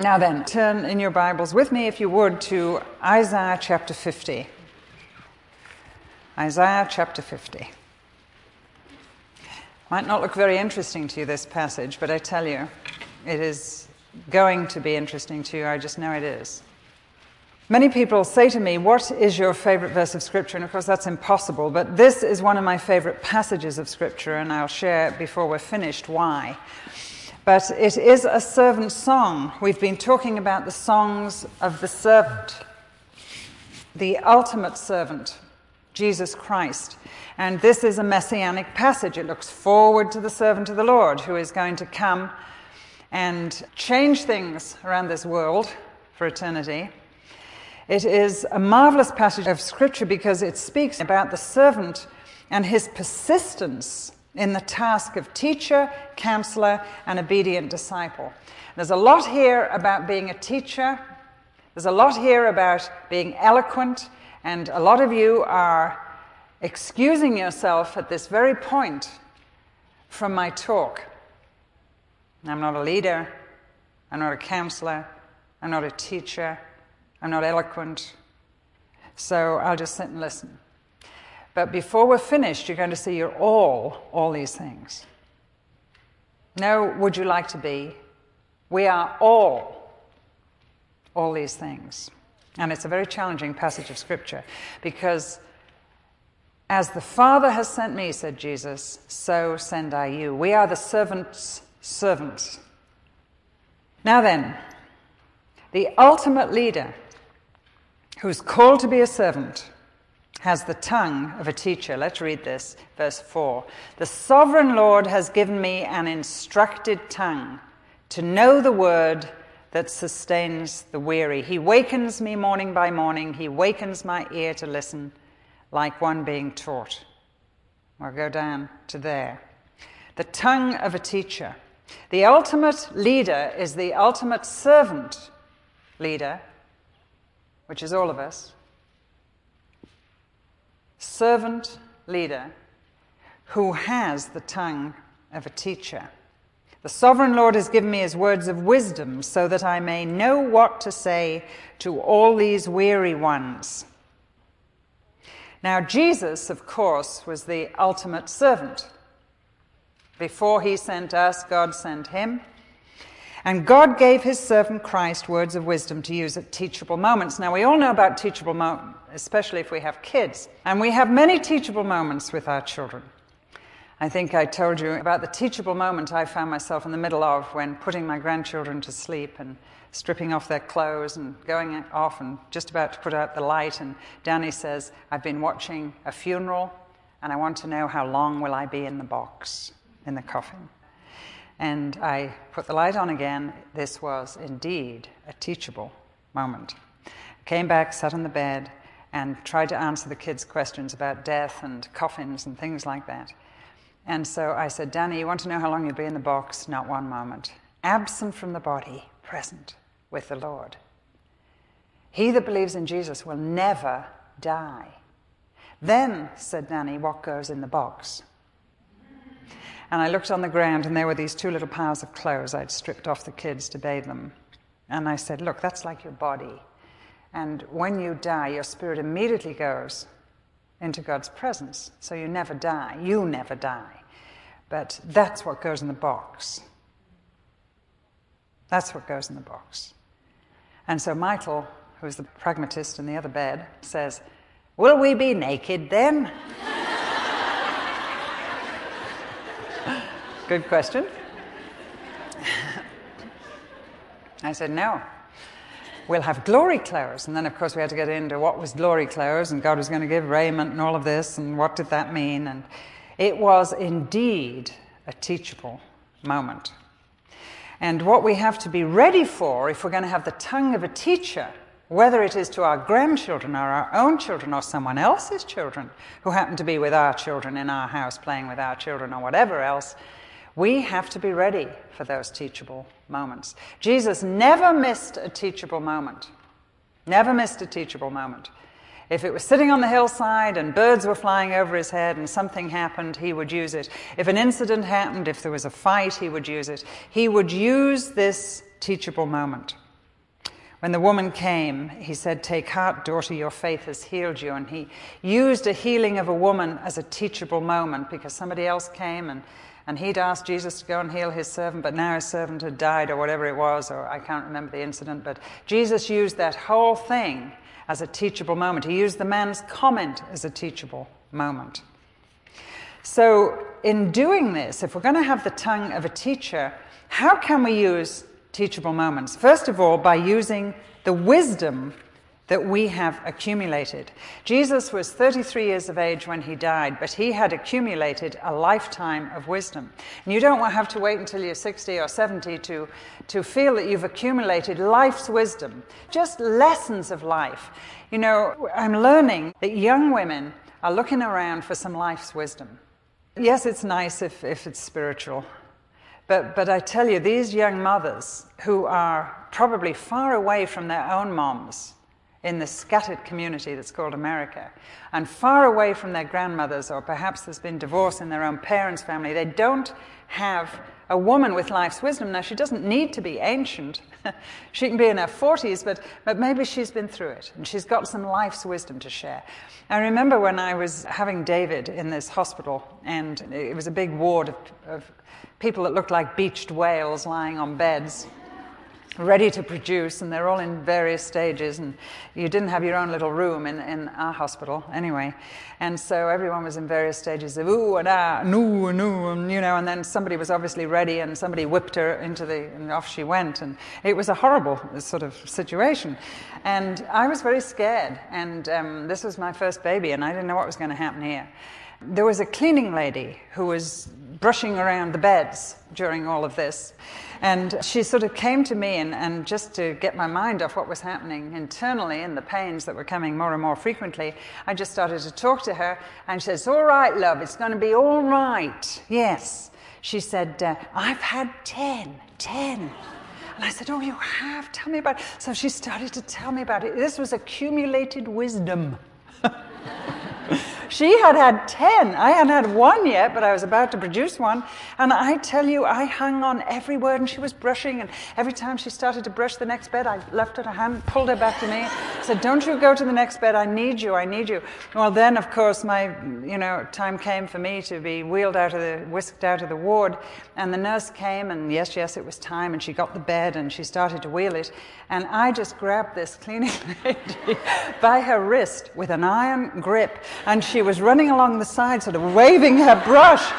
Now then, turn in your Bibles with me, if you would, to Isaiah chapter 50. Isaiah chapter 50. Might not look very interesting to you, this passage, but I tell you, it is going to be interesting to you. I just know it is. Many people say to me, What is your favorite verse of Scripture? And of course, that's impossible, but this is one of my favorite passages of Scripture, and I'll share before we're finished why. But it is a servant song. We've been talking about the songs of the servant, the ultimate servant, Jesus Christ. And this is a messianic passage. It looks forward to the servant of the Lord who is going to come and change things around this world for eternity. It is a marvelous passage of scripture because it speaks about the servant and his persistence in the task of teacher, counselor, and obedient disciple. There's a lot here about being a teacher. There's a lot here about being eloquent, and a lot of you are excusing yourself at this very point from my talk. I'm not a leader, I'm not a counselor, I'm not a teacher, I'm not eloquent. So I'll just sit and listen. But before we're finished, you're going to see you're all, all these things. No, would you like to be? We are all, all these things. And it's a very challenging passage of Scripture because as the Father has sent me, said Jesus, so send I you. We are the servant's servants. Now then, the ultimate leader who's called to be a servant has the tongue of a teacher. Let's read this, verse 4. The sovereign Lord has given me an instructed tongue to know the word that sustains the weary. He wakens me morning by morning, he wakens my ear to listen like one being taught. We'll go down to there. The tongue of a teacher. The ultimate leader is the ultimate servant leader, which is all of us servant leader who has the tongue of a teacher. The sovereign Lord has given me his words of wisdom so that I may know what to say to all these weary ones. Now, Jesus, of course, was the ultimate servant. Before he sent us, God sent him. And God gave his servant Christ words of wisdom to use at teachable moments. Now, we all know about teachable moments, especially if we have kids. And we have many teachable moments with our children. I think I told you about the teachable moment I found myself in the middle of when putting my grandchildren to sleep and stripping off their clothes and going off and just about to put out the light. And Danny says, I've been watching a funeral and I want to know how long will I be in the box, in the coffin. And I put the light on again. This was indeed a teachable moment. Came back, sat on the bed, and tried to answer the kids' questions about death and coffins and things like that. And so I said, Danny, you want to know how long you'll be in the box? Not one moment. Absent from the body, present with the Lord. He that believes in Jesus will never die. Then, said Danny, what goes in the box? And I looked on the ground, and there were these two little piles of clothes I'd stripped off the kids to bathe them. And I said, Look, that's like your body. And when you die, your spirit immediately goes into God's presence. So you never die. You never die. But that's what goes in the box. That's what goes in the box. And so Michael, who's the pragmatist in the other bed, says, Will we be naked then? Good question. I said, no. We'll have glory clothes. And then, of course, we had to get into what was glory clothes, and God was going to give raiment and all of this, and what did that mean? And it was indeed a teachable moment. And what we have to be ready for, if we're going to have the tongue of a teacher, whether it is to our grandchildren or our own children or someone else's children who happen to be with our children in our house, playing with our children or whatever else, we have to be ready for those teachable moments. Jesus never missed a teachable moment. Never missed a teachable moment. If it was sitting on the hillside and birds were flying over his head and something happened, he would use it. If an incident happened, if there was a fight, he would use it. He would use this teachable moment. When the woman came, he said, Take heart, daughter, your faith has healed you. And he used a healing of a woman as a teachable moment because somebody else came and, and he'd asked Jesus to go and heal his servant, but now his servant had died or whatever it was, or I can't remember the incident. But Jesus used that whole thing as a teachable moment. He used the man's comment as a teachable moment. So, in doing this, if we're going to have the tongue of a teacher, how can we use teachable moments. First of all, by using the wisdom that we have accumulated. Jesus was 33 years of age when he died, but he had accumulated a lifetime of wisdom. And you don't have to wait until you're 60 or 70 to, to feel that you've accumulated life's wisdom, just lessons of life. You know, I'm learning that young women are looking around for some life's wisdom. Yes, it's nice if, if it's spiritual, but, but I tell you, these young mothers who are probably far away from their own moms in the scattered community that's called America, and far away from their grandmothers, or perhaps there's been divorce in their own parents' family, they don't have a woman with life's wisdom. Now, she doesn't need to be ancient. she can be in her 40s, but, but maybe she's been through it and she's got some life's wisdom to share. I remember when I was having David in this hospital, and it was a big ward of, of people that looked like beached whales lying on beds ready to produce, and they're all in various stages. And you didn't have your own little room in, in our hospital anyway. And so everyone was in various stages of ooh and ah, no, no, and, you know, and then somebody was obviously ready, and somebody whipped her into the, and off she went. And it was a horrible sort of situation. And I was very scared, and um, this was my first baby, and I didn't know what was going to happen here. There was a cleaning lady who was brushing around the beds during all of this. And she sort of came to me, and, and, just to get my mind off what was happening internally and the pains that were coming more and more frequently, I just started to talk to her. And she says, All right, love, it's going to be all right. Yes. She said, uh, I've had 10, 10. And I said, Oh, you have? Tell me about it. So she started to tell me about it. This was accumulated wisdom. She had had 10. I hadn't had one yet, but I was about to produce one. And I tell you, I hung on every word, and she was brushing. And every time she started to brush the next bed, I lifted her hand, pulled her back to me, said, Don't you go to the next bed. I need you. I need you. Well, then, of course, my, you know, time came for me to be wheeled out of the, whisked out of the ward. And the nurse came, and yes, yes, it was time. And she got the bed, and she started to wheel it. And I just grabbed this cleaning lady by her wrist with an iron grip. And she was running along the side, sort of waving her brush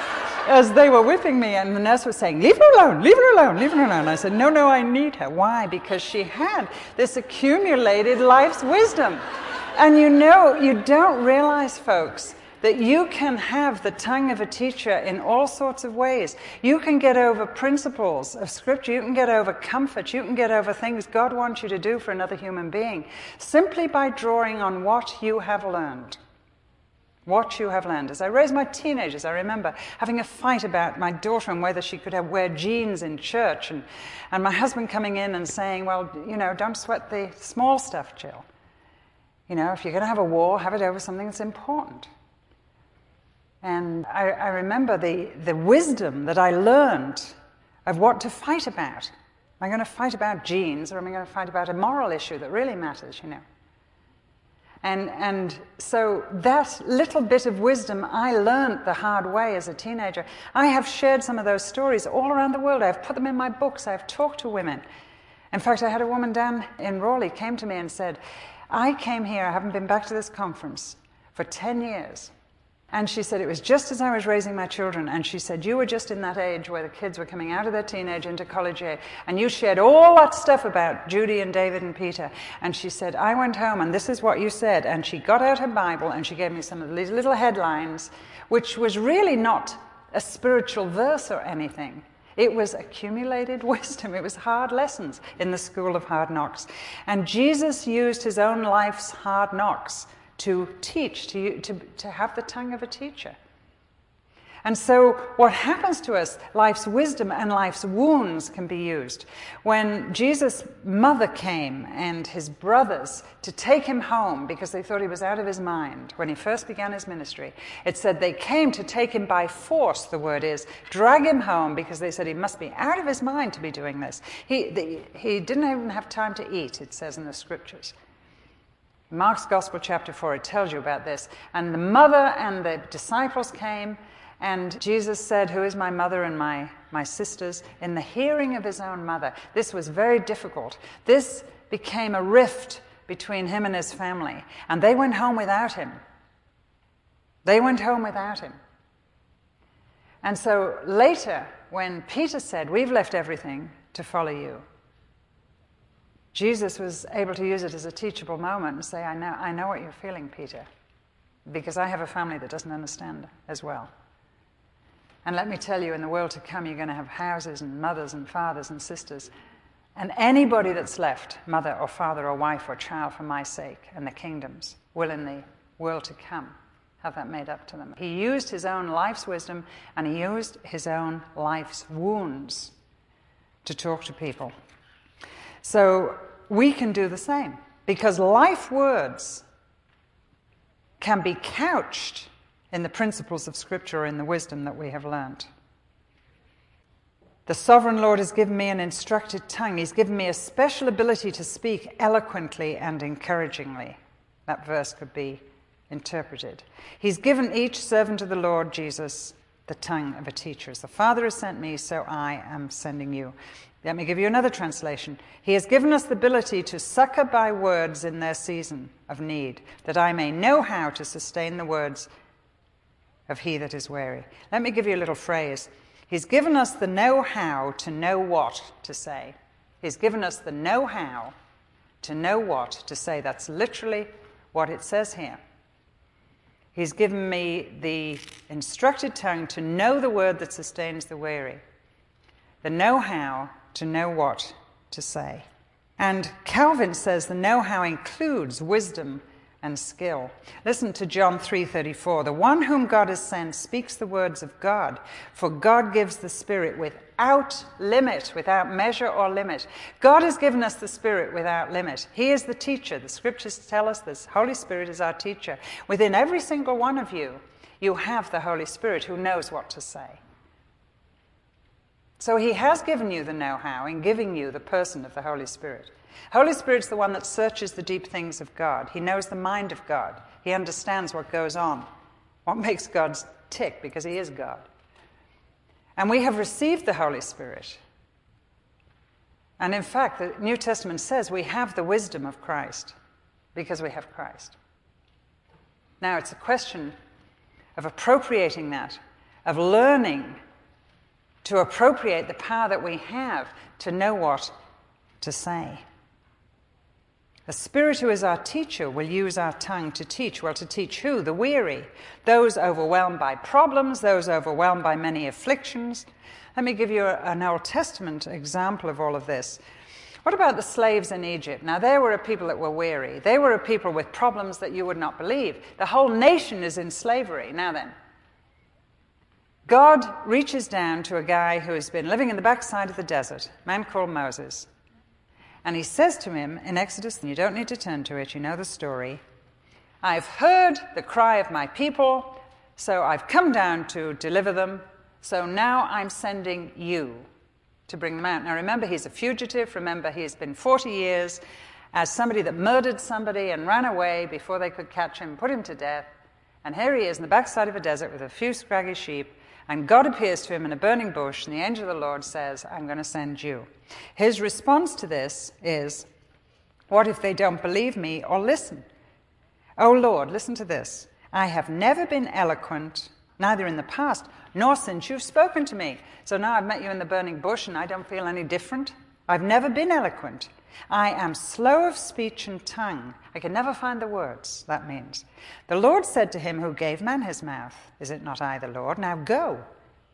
as they were whipping me. And the nurse was saying, Leave her alone, leave her alone, leave her alone. I said, No, no, I need her. Why? Because she had this accumulated life's wisdom. And you know, you don't realize, folks, that you can have the tongue of a teacher in all sorts of ways. You can get over principles of Scripture, you can get over comfort, you can get over things God wants you to do for another human being simply by drawing on what you have learned. What you have. As I raised my teenagers, I remember having a fight about my daughter and whether she could have, wear jeans in church, and, and my husband coming in and saying, Well, you know, don't sweat the small stuff, Jill. You know, if you're going to have a war, have it over something that's important. And I, I remember the, the wisdom that I learned of what to fight about. Am I going to fight about jeans or am I going to fight about a moral issue that really matters, you know? And, and so that little bit of wisdom I learned the hard way as a teenager. I have shared some of those stories all around the world. I've put them in my books. I've talked to women. In fact, I had a woman down in Raleigh came to me and said, I came here, I haven't been back to this conference for 10 years. And she said, It was just as I was raising my children. And she said, You were just in that age where the kids were coming out of their teenage into college age. And you shared all that stuff about Judy and David and Peter. And she said, I went home and this is what you said. And she got out her Bible and she gave me some of these little headlines, which was really not a spiritual verse or anything. It was accumulated wisdom. It was hard lessons in the school of hard knocks. And Jesus used his own life's hard knocks to teach, to, to, to have the tongue of a teacher. And so, what happens to us, life's wisdom and life's wounds can be used. When Jesus' mother came and his brothers to take him home because they thought he was out of his mind when he first began his ministry, it said they came to take him by force, the word is, drag him home because they said he must be out of his mind to be doing this. He, the, he didn't even have time to eat, it says in the scriptures. Mark's Gospel, chapter 4, it tells you about this. And the mother and the disciples came and Jesus said, Who is my mother and my, my sisters? in the hearing of his own mother. This was very difficult. This became a rift between him and his family. And they went home without him. They went home without him. And so later, when Peter said, We've left everything to follow you, Jesus was able to use it as a teachable moment and say, I know, I know what you're feeling, Peter, because I have a family that doesn't understand as well. And let me tell you, in the world to come, you're going to have houses and mothers and fathers and sisters. And anybody that's left, mother or father or wife or child for my sake and the kingdoms, will in the world to come have that made up to them. He used his own life's wisdom and he used his own life's wounds to talk to people. So we can do the same because life words can be couched in the principles of Scripture in the wisdom that we have learned. The sovereign Lord has given me an instructed tongue. He's given me a special ability to speak eloquently and encouragingly. That verse could be interpreted. He's given each servant of the Lord Jesus the tongue of a teacher. As the Father has sent me, so I am sending you. Let me give you another translation. He has given us the ability to succor by words in their season of need, that I may know how to sustain the words of he that is weary. Let me give you a little phrase. He's given us the know how to know what to say. He's given us the know how to know what to say. That's literally what it says here. He's given me the instructed tongue to know the word that sustains the weary, the know how to know what to say. And Calvin says the know how includes wisdom and skill. Listen to John 3:34. The one whom God has sent speaks the words of God, for God gives the Spirit without limit, without measure or limit. God has given us the Spirit without limit. He is the teacher. The scriptures tell us this Holy Spirit is our teacher. Within every single one of you, you have the Holy Spirit who knows what to say. So he has given you the know how in giving you the person of the Holy Spirit. Holy Spirit's the one that searches the deep things of God. He knows the mind of God. He understands what goes on, what makes God tick, because He is God. And we have received the Holy Spirit. And in fact, the New Testament says we have the wisdom of Christ because we have Christ. Now, it's a question of appropriating that, of learning to appropriate the power that we have to know what to say. The Spirit who is our teacher will use our tongue to teach. Well, to teach who? The weary, those overwhelmed by problems, those overwhelmed by many afflictions. Let me give you an Old Testament example of all of this. What about the slaves in Egypt? Now, they were a people that were weary. They were a people with problems that you would not believe. The whole nation is in slavery. Now then, God reaches down to a guy who has been living in the backside of the desert, a man called Moses. And he says to him in Exodus, and you don't need to turn to it, you know the story I've heard the cry of my people, so I've come down to deliver them. So now I'm sending you to bring them out. Now remember, he's a fugitive. Remember, he's been 40 years as somebody that murdered somebody and ran away before they could catch him, put him to death. And here he is in the backside of a desert with a few scraggy sheep and God appears to him in a burning bush, and the angel of the Lord says, I'm going to send you. His response to this is, What if they don't believe me or listen? Oh Lord, listen to this. I have never been eloquent, neither in the past nor since you've spoken to me. So now I've met you in the burning bush and I don't feel any different. I've never been eloquent. I am slow of speech and tongue. I can never find the words, that means. The Lord said to him who gave man his mouth, Is it not I, the Lord? Now go.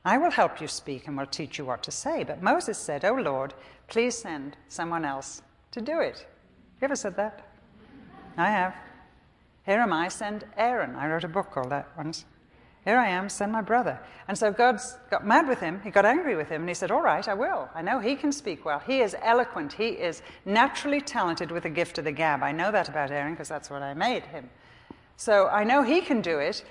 I will help you speak and will teach you what to say. But Moses said, Oh Lord, please send someone else to do it. You ever said that? I have. Here am I, send Aaron. I wrote a book called that once. Here I am, send my brother. And so God got mad with him. He got angry with him. And he said, All right, I will. I know he can speak well. He is eloquent. He is naturally talented with the gift of the gab. I know that about Aaron because that's what I made him. So I know he can do it.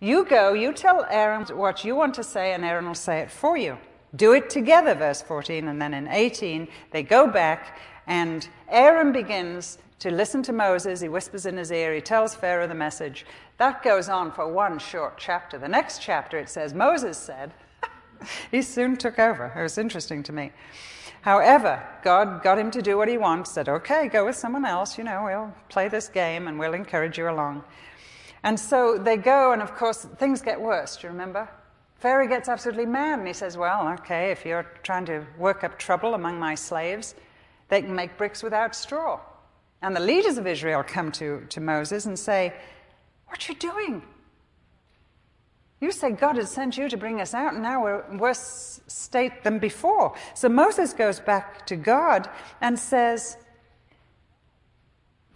You go, you tell Aaron what you want to say, and Aaron will say it for you. Do it together, verse 14. And then in 18, they go back, and Aaron begins to listen to Moses. He whispers in his ear. He tells Pharaoh the message. That goes on for one short chapter. The next chapter, it says, Moses said, he soon took over. It was interesting to me. However, God got him to do what he wants, said, okay, go with someone else, you know, we'll play this game and we'll encourage you along. And so they go, and of course, things get worse. Do you remember? Pharaoh gets absolutely mad and he says, Well, okay, if you're trying to work up trouble among my slaves, they can make bricks without straw. And the leaders of Israel come to, to Moses and say, What are you doing? You say God has sent you to bring us out, and now we're in worse state than before. So Moses goes back to God and says,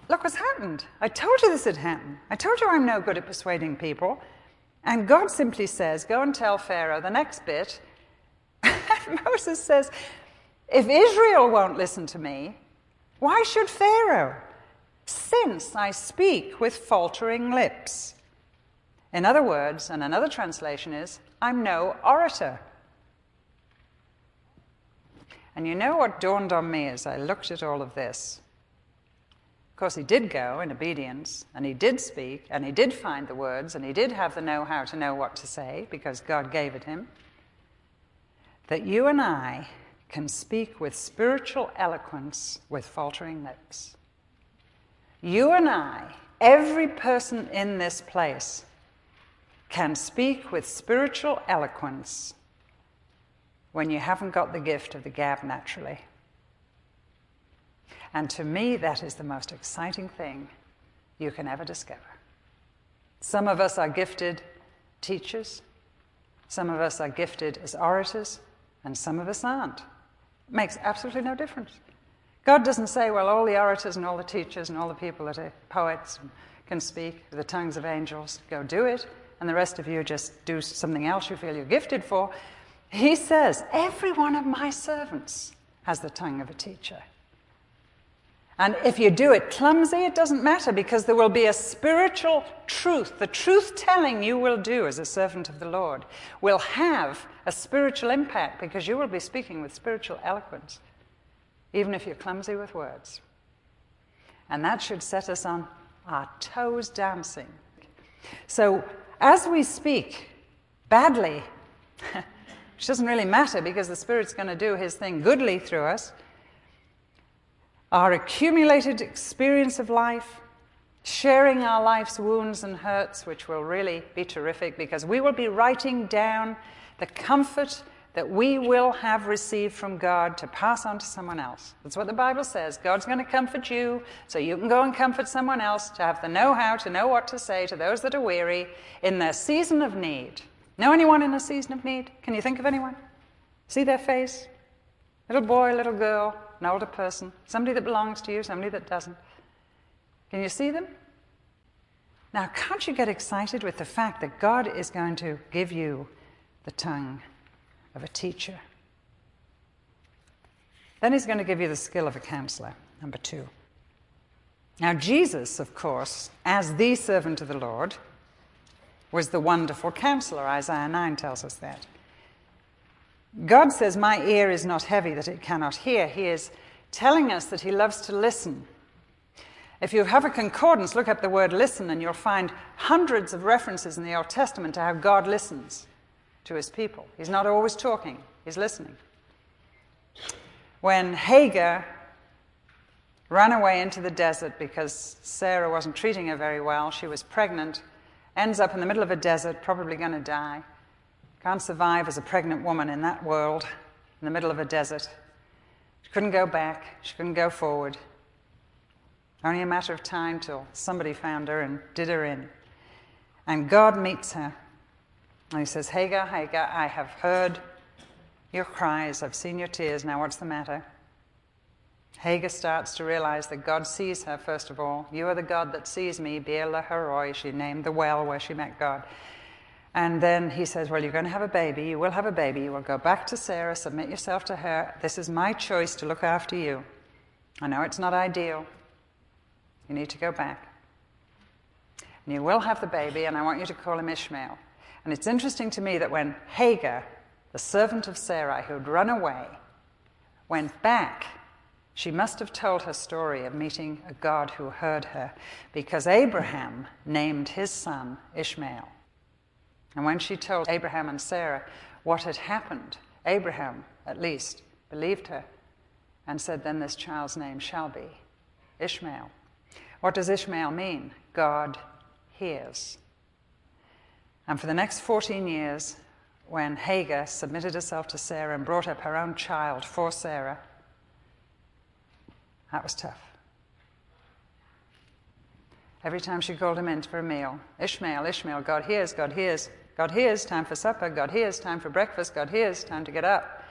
Look what's happened. I told you this had happened. I told you I'm no good at persuading people. And God simply says, Go and tell Pharaoh the next bit. and Moses says, If Israel won't listen to me, why should Pharaoh? Since I speak with faltering lips. In other words, and another translation is, I'm no orator. And you know what dawned on me as I looked at all of this? Of course, he did go in obedience, and he did speak, and he did find the words, and he did have the know how to know what to say because God gave it him. That you and I can speak with spiritual eloquence with faltering lips. You and I, every person in this place, can speak with spiritual eloquence when you haven't got the gift of the gab naturally. And to me, that is the most exciting thing you can ever discover. Some of us are gifted teachers, some of us are gifted as orators, and some of us aren't It makes absolutely no difference. God doesn't say, well, all the orators and all the teachers and all the people that are poets can speak with the tongues of angels, go do it, and the rest of you just do something else you feel you're gifted for. He says, every one of my servants has the tongue of a teacher. And if you do it clumsy, it doesn't matter because there will be a spiritual truth. The truth telling you will do as a servant of the Lord will have a spiritual impact because you will be speaking with spiritual eloquence, even if you're clumsy with words. And that should set us on our toes dancing. So, as we speak badly, which doesn't really matter because the Spirit's going to do his thing goodly through us our accumulated experience of life, sharing our life's wounds and hurts, which will really be terrific because we will be writing down the comfort that we will have received from God to pass on to someone else. That's what the Bible says. God's going to comfort you so you can go and comfort someone else, to have the know how, to know what to say to those that are weary in their season of need. Know anyone in a season of need? Can you think of anyone? See their face? Little boy, little girl, an older person, somebody that belongs to you, somebody that doesn't. Can you see them? Now, can't you get excited with the fact that God is going to give you the tongue of a teacher? Then he's going to give you the skill of a counselor, number two. Now, Jesus, of course, as the servant of the Lord, was the wonderful counselor. Isaiah 9 tells us that. God says, My ear is not heavy that it cannot hear. He is telling us that He loves to listen. If you have a concordance, look up the word listen, and you'll find hundreds of references in the Old Testament to how God listens to His people. He's not always talking, He's listening. When Hagar ran away into the desert because Sarah wasn't treating her very well, she was pregnant, ends up in the middle of a desert, probably going to die. Can't survive as a pregnant woman in that world, in the middle of a desert. She couldn't go back, she couldn't go forward. Only a matter of time till somebody found her and did her in. And God meets her. And he says, Hagar, Hagar, I have heard your cries, I've seen your tears, now what's the matter? Hagar starts to realize that God sees her, first of all. You are the God that sees me, Beer Lahai Roi. She named the well where she met God. And then he says, Well, you're going to have a baby. You will have a baby. You will go back to Sarah, submit yourself to her. This is my choice to look after you. I know it's not ideal. You need to go back. And you will have the baby, and I want you to call him Ishmael. And it's interesting to me that when Hagar, the servant of Sarai, who had run away, went back, she must have told her story of meeting a God who heard her, because Abraham named his son Ishmael. And when she told Abraham and Sarah what had happened, Abraham, at least, believed her and said, Then this child's name shall be Ishmael. What does Ishmael mean? God hears. And for the next 14 years, when Hagar submitted herself to Sarah and brought up her own child for Sarah, that was tough. Every time she called him in for a meal, Ishmael, Ishmael, God hears, God hears, God hears, time for supper, God hears, time for breakfast, God hears, time to get up.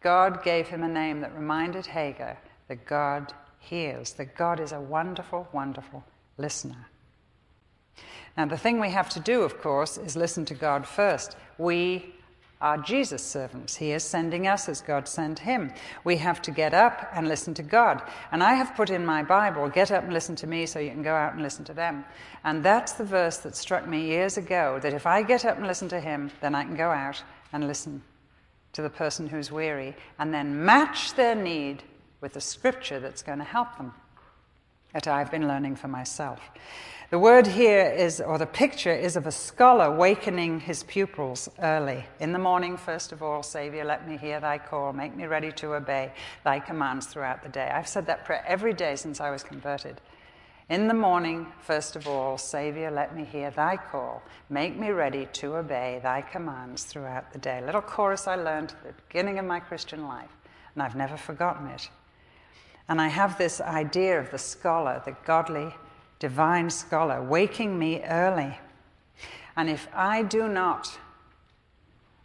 God gave him a name that reminded Hagar that God hears, that God is a wonderful, wonderful listener. Now, the thing we have to do, of course, is listen to God first. We are Jesus' servants. He is sending us as God sent him. We have to get up and listen to God. And I have put in my Bible, get up and listen to me so you can go out and listen to them. And that's the verse that struck me years ago that if I get up and listen to him, then I can go out and listen to the person who's weary and then match their need with the scripture that's going to help them that I've been learning for myself. The word here is, or the picture is of a scholar wakening his pupils early. In the morning, first of all, Savior, let me hear thy call. Make me ready to obey thy commands throughout the day. I've said that prayer every day since I was converted. In the morning, first of all, Savior, let me hear thy call. Make me ready to obey thy commands throughout the day. A little chorus I learned at the beginning of my Christian life, and I've never forgotten it. And I have this idea of the scholar, the godly divine scholar, waking me early. And if I do not,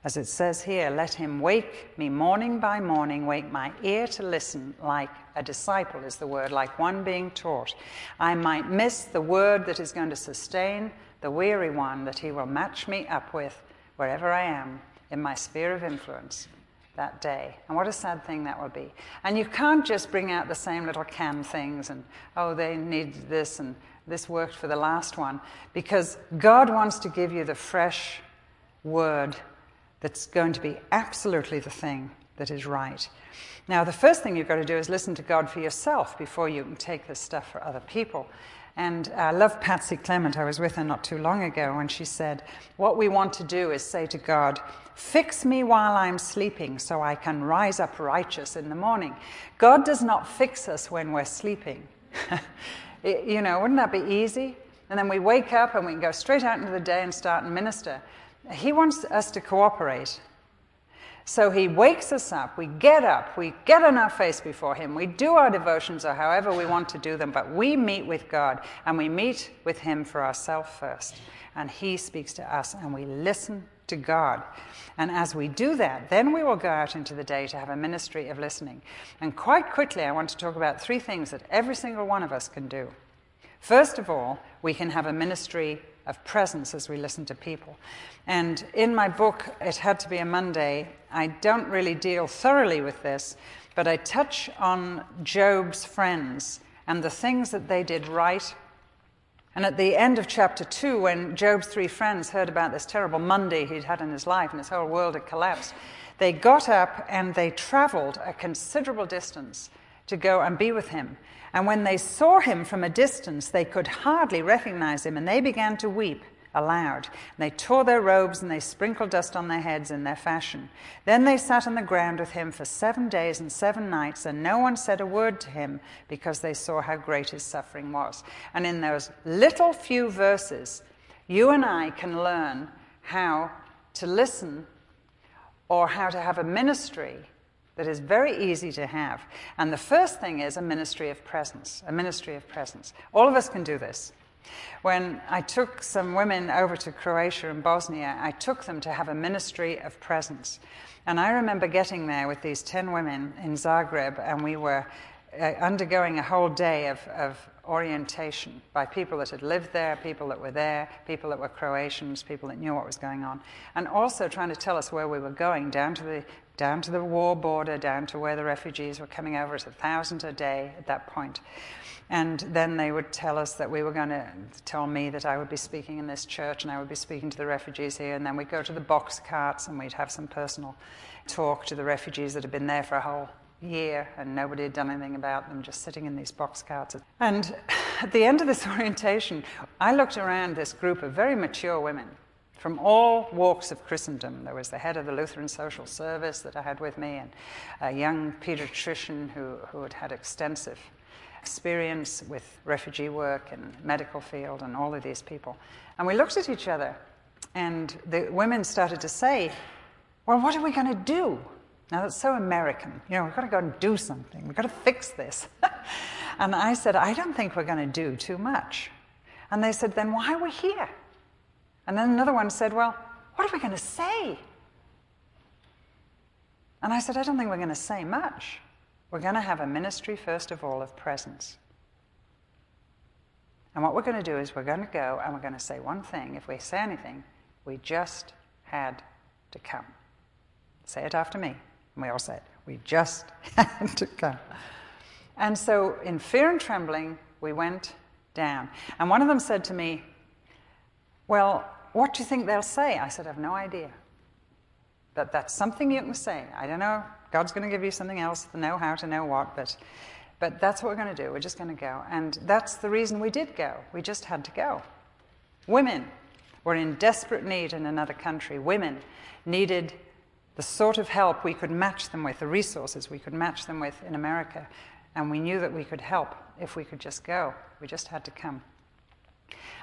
as it says here, let him wake me morning by morning, wake my ear to listen like a disciple is the word, like one being taught. I might miss the word that is going to sustain the weary one that he will match me up with wherever I am in my sphere of influence that day. And what a sad thing that will be. And you can't just bring out the same little canned things and, oh, they need this and this worked for the last one, because God wants to give you the fresh word that's going to be absolutely the thing that is right. Now, the first thing you've got to do is listen to God for yourself before you can take this stuff for other people. And I love Patsy Clairmont. I was with her not too long ago when she said, What we want to do is say to God, Fix me while I'm sleeping so I can rise up righteous in the morning. God does not fix us when we're sleeping. you know, wouldn't that be easy? And then we wake up and we can go straight out into the day and start and minister. He wants us to cooperate. So he wakes us up, we get up, we get on our face before him, we do our devotions or however we want to do them, but we meet with God and we meet with him for ourselves first. And he speaks to us and we listen to God. And as we do that, then we will go out into the day to have a ministry of listening. And quite quickly, I want to talk about three things that every single one of us can do. First of all, we can have a ministry of presence as we listen to people. And in my book, It Had to Be a Monday, I don't really deal thoroughly with this, but I touch on Job's friends and the things that they did right. And at the end of chapter 2, when Job's three friends heard about this terrible Monday he'd had in his life and his whole world had collapsed, they got up and they traveled a considerable distance to go and be with him. And when they saw him from a distance, they could hardly recognize him, and they began to weep aloud. And they tore their robes and they sprinkled dust on their heads in their fashion. Then they sat on the ground with him for seven days and seven nights, and no one said a word to him because they saw how great his suffering was. And in those little few verses, you and I can learn how to listen or how to have a ministry that is very easy to have. And the first thing is a ministry of presence, a ministry of presence. All of us can do this. When I took some women over to Croatia and Bosnia, I took them to have a ministry of presence. And I remember getting there with these 10 women in Zagreb, and we were uh, undergoing a whole day of, of orientation by people that had lived there, people that were there, people that were Croatians, people that knew what was going on, and also trying to tell us where we were going down to the down to the war border, down to where the refugees were coming over. It's a thousand a day at that point. And then they would tell us that we were going to tell me that I would be speaking in this church and I would be speaking to the refugees here. And then we'd go to the box carts and we'd have some personal talk to the refugees that had been there for a whole year and nobody had done anything about them, just sitting in these box carts. And at the end of this orientation, I looked around this group of very mature women from all walks of Christendom. There was the head of the Lutheran Social Service that I had with me, and a young pediatrician who, who had had extensive experience with refugee work and medical field and all of these people. And we looked at each other, and the women started to say, Well, what are we going to do? Now, that's so American. You know, we've got to go and do something. We've got to fix this. and I said, I don't think we're going to do too much. And they said, Then why are we here? And then another one said, Well, what are we going to say? And I said, I don't think we're going to say much. We're going to have a ministry, first of all, of presence. And what we're going to do is we're going to go and we're going to say one thing. If we say anything, we just had to come. Say it after me. And we all said. We just had to come. And so, in fear and trembling, we went down. And one of them said to me, Well, what do you think they'll say? I said, I have no idea. But that's something you can say. I don't know God's going to give you something else to know how to know what, but, but that's what we're going to do. We're just going to go. And that's the reason we did go. We just had to go. Women were in desperate need in another country. Women needed the sort of help we could match them with, the resources we could match them with in America. And we knew that we could help if we could just go. We just had to come.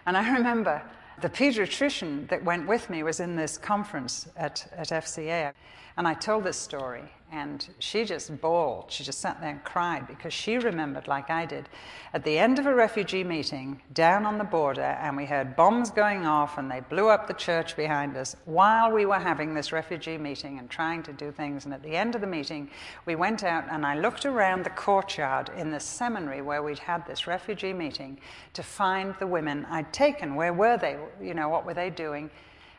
And I remember the pediatrician that went with me was in this conference at, at FCA. And I told this story, and she just bawled. She just sat there and cried because she remembered, like I did, at the end of a refugee meeting down on the border, and we heard bombs going off, and they blew up the church behind us while we were having this refugee meeting and trying to do things. And at the end of the meeting, we went out, and I looked around the courtyard in the seminary where we'd had this refugee meeting to find the women I'd taken. Where were they? You know, what were they doing?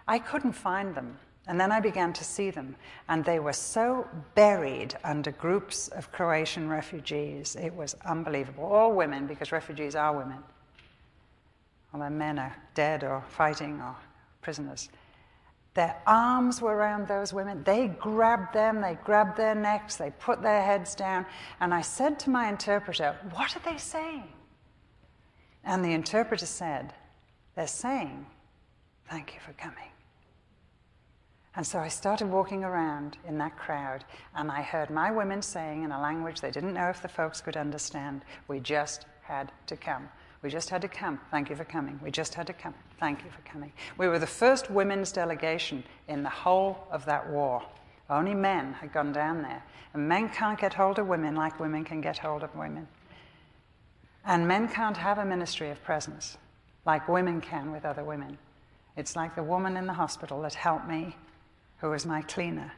I couldn't find them. And then I began to see them, and they were so buried under groups of Croatian refugees. It was unbelievable. All women, because refugees are women. Their men are dead or fighting or prisoners. Their arms were around those women. They grabbed them, they grabbed their necks, they put their heads down. And I said to my interpreter, What are they saying? And the interpreter said, They're saying, Thank you for coming. And so I started walking around in that crowd, and I heard my women saying in a language they didn't know if the folks could understand, We just had to come. We just had to come. Thank you for coming. We just had to come. Thank you for coming. We were the first women's delegation in the whole of that war. Only men had gone down there. And men can't get hold of women like women can get hold of women. And men can't have a ministry of presence like women can with other women. It's like the woman in the hospital that helped me who is my cleaner.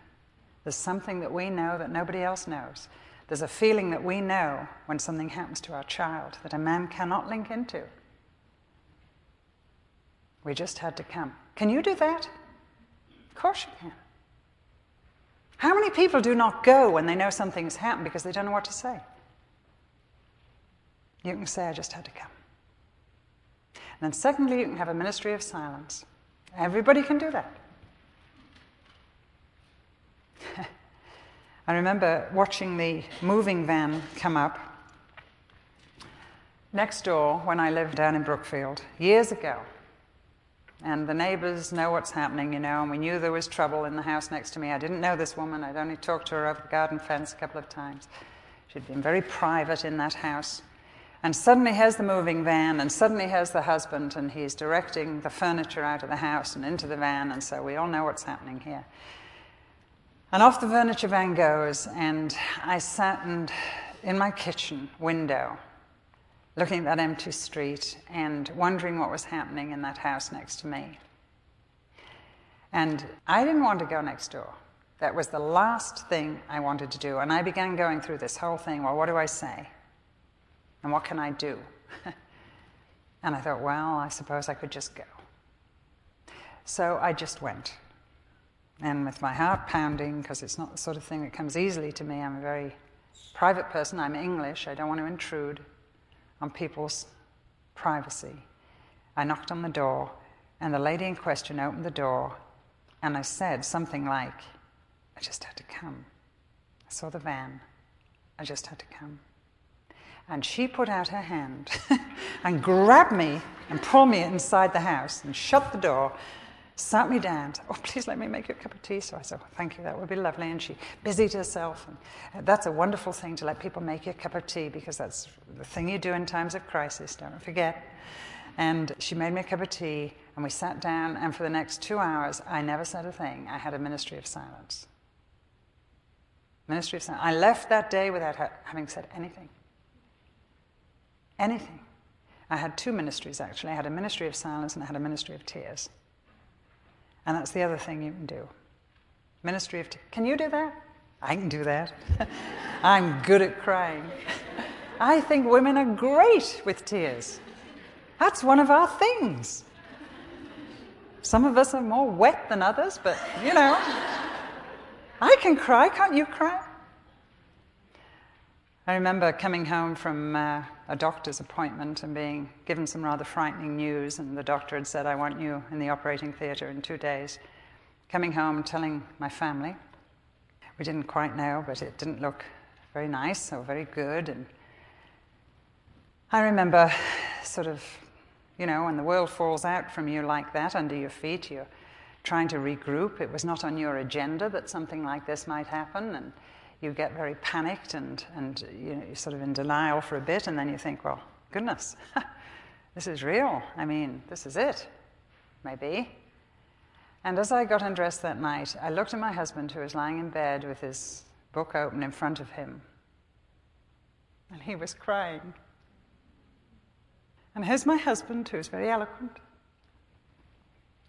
There's something that we know that nobody else knows. There's a feeling that we know when something happens to our child that a man cannot link into. We just had to come. Can you do that? Of course you can. How many people do not go when they know something's happened because they don't know what to say? You can say, I just had to come. And then, secondly, you can have a ministry of silence. Everybody can do that. I remember watching the moving van come up next door when I lived down in Brookfield years ago. And the neighbors know what's happening, you know, and we knew there was trouble in the house next to me. I didn't know this woman, I'd only talked to her over the garden fence a couple of times. She'd been very private in that house. And suddenly here's the moving van, and suddenly here's the husband, and he's directing the furniture out of the house and into the van, and so we all know what's happening here. And off the furniture van goes, and I sat and, in my kitchen window, looking at that empty street and wondering what was happening in that house next to me. And I didn't want to go next door. That was the last thing I wanted to do. And I began going through this whole thing well, what do I say? And what can I do? and I thought, well, I suppose I could just go. So I just went. And with my heart pounding, because it's not the sort of thing that comes easily to me, I'm a very private person, I'm English, I don't want to intrude on people's privacy. I knocked on the door, and the lady in question opened the door, and I said something like, I just had to come. I saw the van, I just had to come. And she put out her hand and grabbed me and pulled me inside the house and shut the door sat me down. Said, oh, please let me make you a cup of tea. So I said, well, thank you, that would be lovely. And she busied herself. And uh, that's a wonderful thing to let people make you a cup of tea because that's the thing you do in times of crisis, don't forget. And she made me a cup of tea, and we sat down. And for the next two hours, I never said a thing. I had a ministry of silence. Ministry of silence. I left that day without her having said anything. Anything. I had two ministries actually. I had a ministry of silence and I had a ministry of tears. And that's the other thing you can do. Ministry of tears. Can you do that? I can do that. I'm good at crying. I think women are great with tears. That's one of our things. Some of us are more wet than others, but you know, I can cry. Can't you cry? I remember coming home from uh, a doctor's appointment and being given some rather frightening news, and the doctor had said, I want you in the operating theatre in two days. Coming home, telling my family. We didn't quite know, but it didn't look very nice or very good. And I remember sort of, you know, when the world falls out from you like that under your feet, you're trying to regroup. It was not on your agenda that something like this might happen. And you get very panicked and, and you know, you're sort of in denial for a bit, and then you think, well, goodness, this is real. I mean, this is it, maybe. And as I got undressed that night, I looked at my husband, who was lying in bed with his book open in front of him, and he was crying. And here's my husband, who's very eloquent.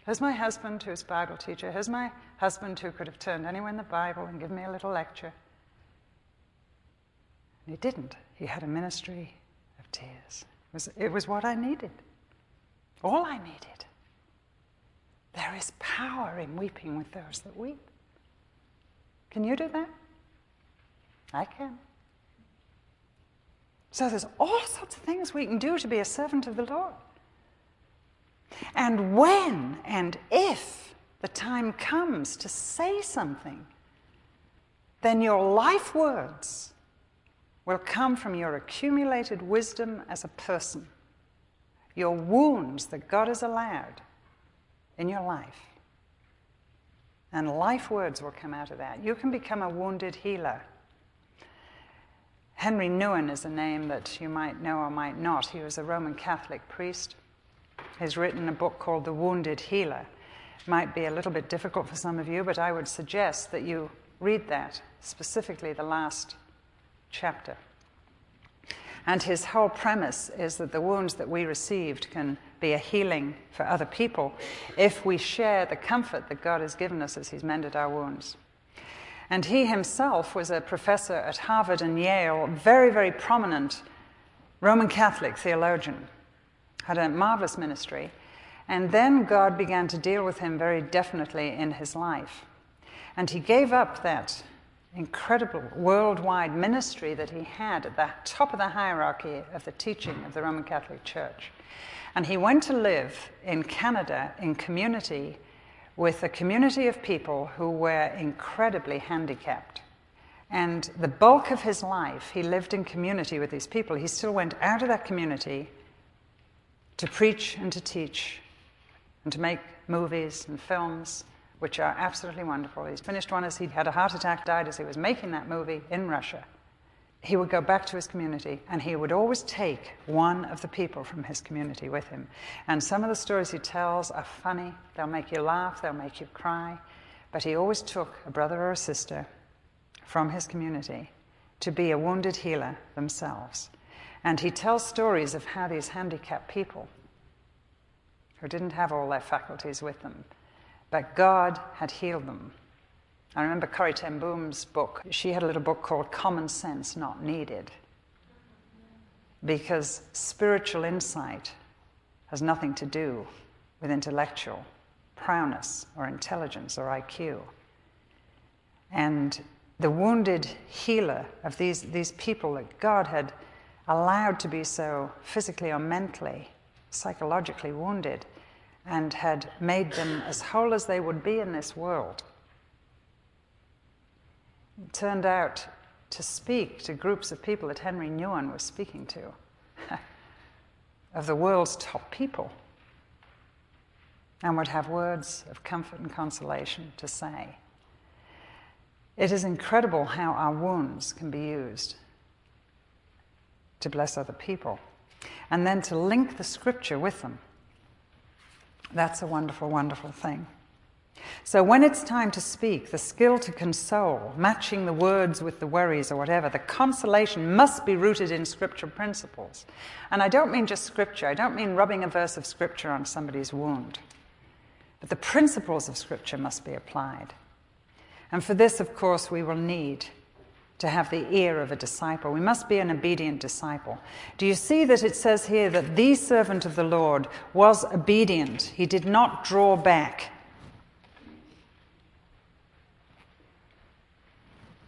Here's my husband, who's Bible teacher. Here's my husband, who could have turned anywhere in the Bible and given me a little lecture. And he didn't. He had a ministry of tears. It was, it was what I needed. All I needed. There is power in weeping with those that weep. Can you do that? I can. So there's all sorts of things we can do to be a servant of the Lord. And when and if the time comes to say something, then your life words will come from your accumulated wisdom as a person, your wounds that God has allowed in your life. And life words will come out of that. You can become a wounded healer. Henry Nouwen is a name that you might know or might not. He was a Roman Catholic priest. He's written a book called The Wounded Healer. It might be a little bit difficult for some of you, but I would suggest that you read that, specifically the last chapter. And his whole premise is that the wounds that we received can be a healing for other people if we share the comfort that God has given us as he's mended our wounds. And he himself was a professor at Harvard and Yale, very, very prominent Roman Catholic theologian, had a marvelous ministry. And then God began to deal with him very definitely in his life. And he gave up that incredible worldwide ministry that he had at the top of the hierarchy of the teaching of the Roman Catholic Church. And he went to live in Canada in community with a community of people who were incredibly handicapped. And the bulk of his life, he lived in community with these people. He still went out of that community to preach and to teach and to make movies and films which are absolutely wonderful. He's finished one as he had a heart attack, died as he was making that movie in Russia. He would go back to his community and he would always take one of the people from his community with him. And some of the stories he tells are funny, they'll make you laugh, they'll make you cry. But he always took a brother or a sister from his community to be a wounded healer themselves. And he tells stories of how these handicapped people, who didn't have all their faculties with them, but God had healed them. I remember Corrie ten Boom's book. She had a little book called Common Sense Not Needed. because spiritual insight has nothing to do with intellectual prowess or intelligence or IQ. And the wounded healer of these, these people that God had allowed to be so physically or mentally, psychologically wounded, and had made them as whole as they would be in this world, turned out to speak to groups of people that Henry Nouwen was speaking to, of the world's top people, and would have words of comfort and consolation to say. It is incredible how our wounds can be used to bless other people and then to link the scripture with them. That's a wonderful, wonderful thing. So, when it's time to speak, the skill to console, matching the words with the worries or whatever, the consolation must be rooted in scripture principles. And I don't mean just scripture, I don't mean rubbing a verse of scripture on somebody's wound. But the principles of scripture must be applied. And for this, of course, we will need to have the ear of a disciple. We must be an obedient disciple. Do you see that it says here that the servant of the Lord was obedient? He did not draw back.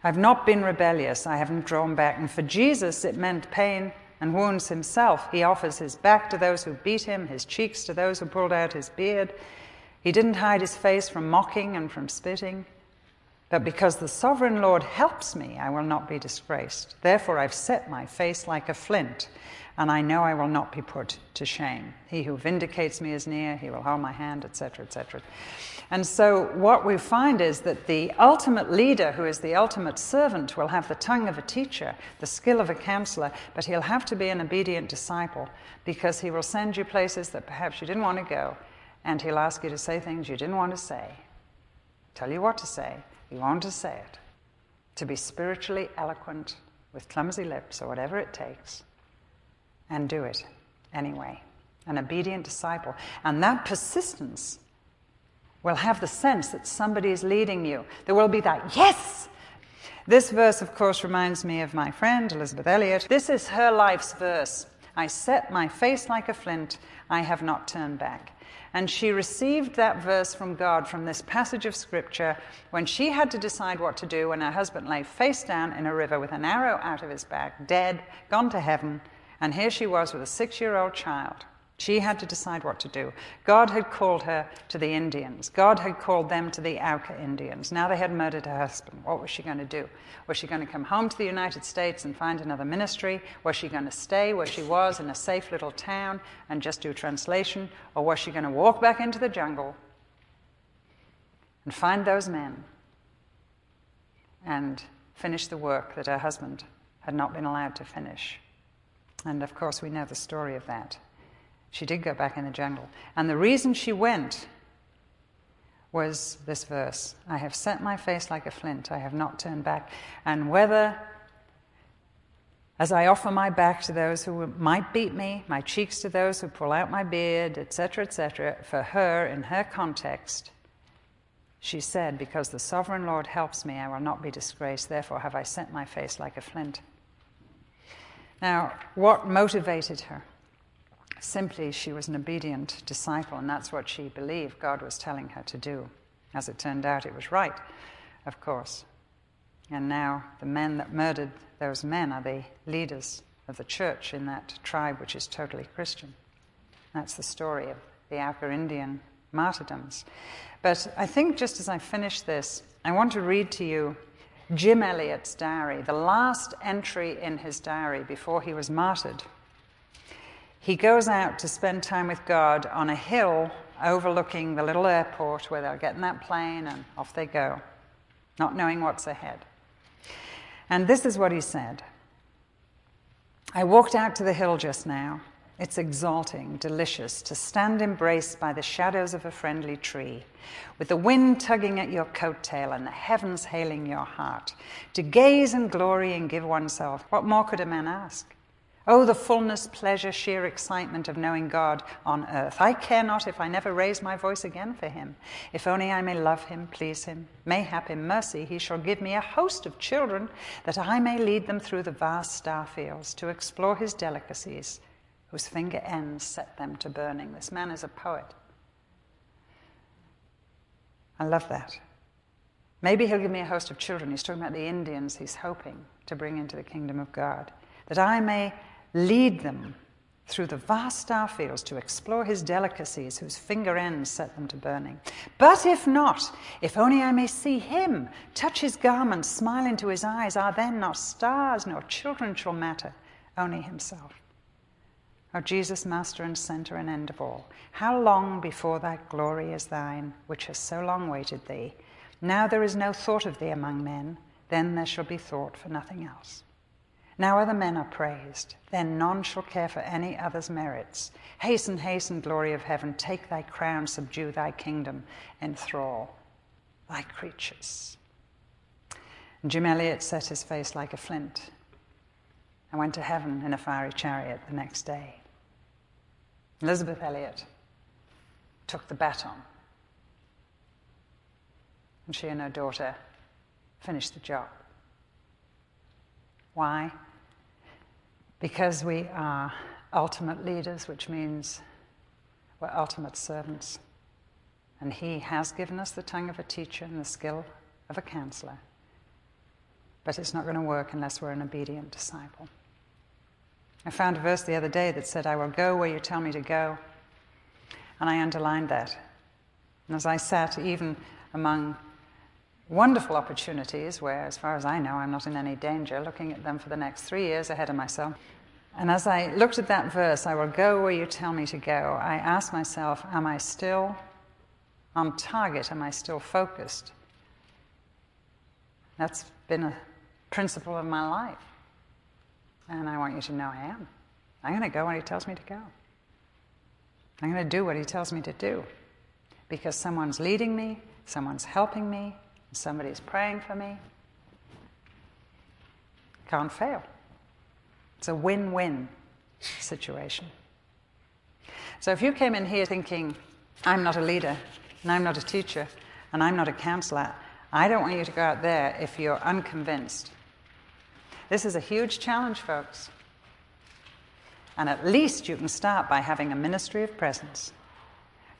I've not been rebellious, I haven't drawn back. And for Jesus, it meant pain and wounds himself. He offers his back to those who beat him, his cheeks to those who pulled out his beard. He didn't hide his face from mocking and from spitting. But because the sovereign Lord helps me, I will not be disgraced. Therefore, I've set my face like a flint, and I know I will not be put to shame. He who vindicates me is near, he will hold my hand, etc., etc. And so, what we find is that the ultimate leader, who is the ultimate servant, will have the tongue of a teacher, the skill of a counselor, but he'll have to be an obedient disciple because he will send you places that perhaps you didn't want to go, and he'll ask you to say things you didn't want to say, tell you what to say, you want to say it, to be spiritually eloquent with clumsy lips or whatever it takes, and do it anyway. An obedient disciple. And that persistence will have the sense that somebody is leading you. There will be that, yes! This verse, of course, reminds me of my friend Elisabeth Elliot. This is her life's verse. I set my face like a flint, I have not turned back. And she received that verse from God from this passage of scripture when she had to decide what to do when her husband lay face down in a river with an arrow out of his back, dead, gone to heaven. And here she was with a six year old child. She had to decide what to do. God had called her to the Indians. God had called them to the Auca Indians. Now they had murdered her husband. What was she going to do? Was she going to come home to the United States and find another ministry? Was she going to stay where she was in a safe little town and just do translation? Or was she going to walk back into the jungle and find those men and finish the work that her husband had not been allowed to finish? And of course, we know the story of that. She did go back in the jungle. And the reason she went was this verse I have set my face like a flint, I have not turned back. And whether, as I offer my back to those who might beat me, my cheeks to those who pull out my beard, etc., etc., for her, in her context, she said, Because the sovereign Lord helps me, I will not be disgraced. Therefore have I set my face like a flint. Now, what motivated her? Simply, she was an obedient disciple, and that's what she believed God was telling her to do. As it turned out, it was right, of course. And now the men that murdered those men are the leaders of the church in that tribe, which is totally Christian. That's the story of the Auca Indian martyrdoms. But I think just as I finish this, I want to read to you Jim Elliot's diary, the last entry in his diary before he was martyred he goes out to spend time with God on a hill overlooking the little airport where they'll get in that plane and off they go, not knowing what's ahead. And this is what he said I walked out to the hill just now. It's exalting, delicious to stand embraced by the shadows of a friendly tree, with the wind tugging at your coat tail and the heavens hailing your heart, to gaze and glory and give oneself. What more could a man ask? Oh, the fullness, pleasure, sheer excitement of knowing God on earth. I care not if I never raise my voice again for him. If only I may love him, please him. Mayhap in mercy he shall give me a host of children, that I may lead them through the vast star fields to explore his delicacies, whose finger ends set them to burning. This man is a poet. I love that. Maybe he'll give me a host of children. He's talking about the Indians he's hoping to bring into the kingdom of God, that I may lead them through the vast star fields to explore his delicacies, whose finger ends set them to burning. But if not, if only I may see him, touch his garments, smile into his eyes, are then not stars nor children shall matter, only himself. O Jesus, Master and Centre and End of all, how long before that glory is thine, which has so long waited thee? Now there is no thought of thee among men, then there shall be thought for nothing else. Now other men are praised, then none shall care for any other's merits. Hasten, hasten, glory of heaven, take thy crown, subdue thy kingdom, enthrall thy creatures. And Jim Elliot set his face like a flint and went to heaven in a fiery chariot the next day. Elisabeth Elliot took the baton, and she and her daughter finished the job. Why? Because we are ultimate leaders, which means we're ultimate servants. And He has given us the tongue of a teacher and the skill of a counselor. But it's not going to work unless we're an obedient disciple. I found a verse the other day that said, I will go where you tell me to go. And I underlined that. And as I sat, even among wonderful opportunities where, as far as I know, I'm not in any danger, looking at them for the next three years ahead of myself. And as I looked at that verse, I will go where you tell me to go, I asked myself, am I still on target? Am I still focused? That's been a principle of my life. And I want you to know I am. I'm going to go when he tells me to go. I'm going to do what he tells me to do. Because someone's leading me, someone's helping me, somebody's praying for me. Can't fail. It's a win win situation. So if you came in here thinking, I'm not a leader, and I'm not a teacher, and I'm not a counselor, I don't want you to go out there if you're unconvinced. This is a huge challenge, folks. And at least you can start by having a ministry of presence,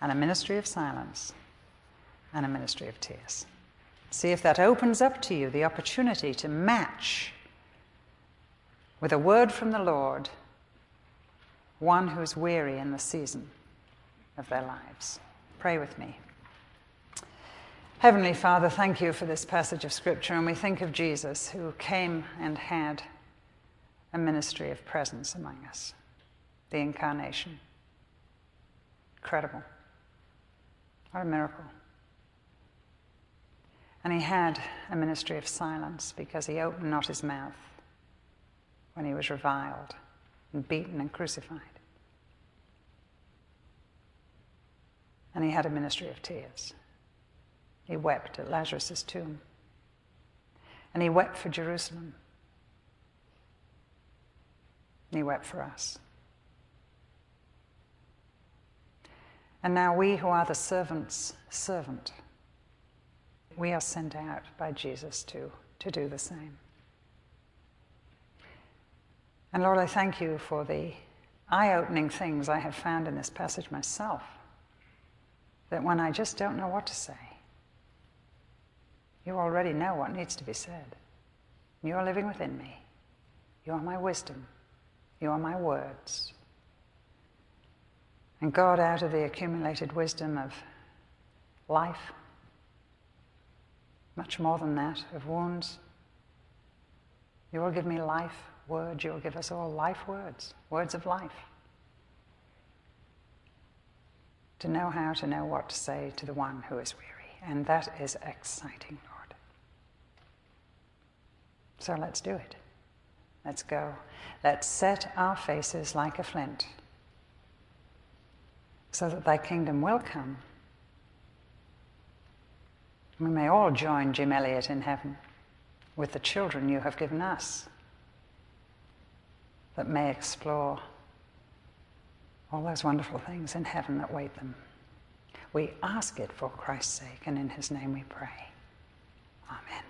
and a ministry of silence, and a ministry of tears. See if that opens up to you the opportunity to match with a word from the Lord one who's weary in the season of their lives. Pray with me. Heavenly Father, thank you for this passage of Scripture, and we think of Jesus who came and had a ministry of presence among us, the incarnation. Incredible. What a miracle. And he had a ministry of silence because he opened not his mouth when he was reviled and beaten and crucified. And he had a ministry of tears. He wept at Lazarus' tomb. And he wept for Jerusalem. And he wept for us. And now we who are the servant's servant we are sent out by Jesus to, to do the same. And Lord, I thank you for the eye opening things I have found in this passage myself. That when I just don't know what to say, you already know what needs to be said. You are living within me. You are my wisdom. You are my words. And God, out of the accumulated wisdom of life, much more than that, of wounds. You will give me life words. You will give us all life words, words of life. To know how to know what to say to the one who is weary. And that is exciting, Lord. So let's do it. Let's go. Let's set our faces like a flint so that thy kingdom will come we may all join Jim Elliot in heaven with the children you have given us. that may explore all those wonderful things in heaven that wait them. We ask it for Christ's sake, and in his name we pray. Amen.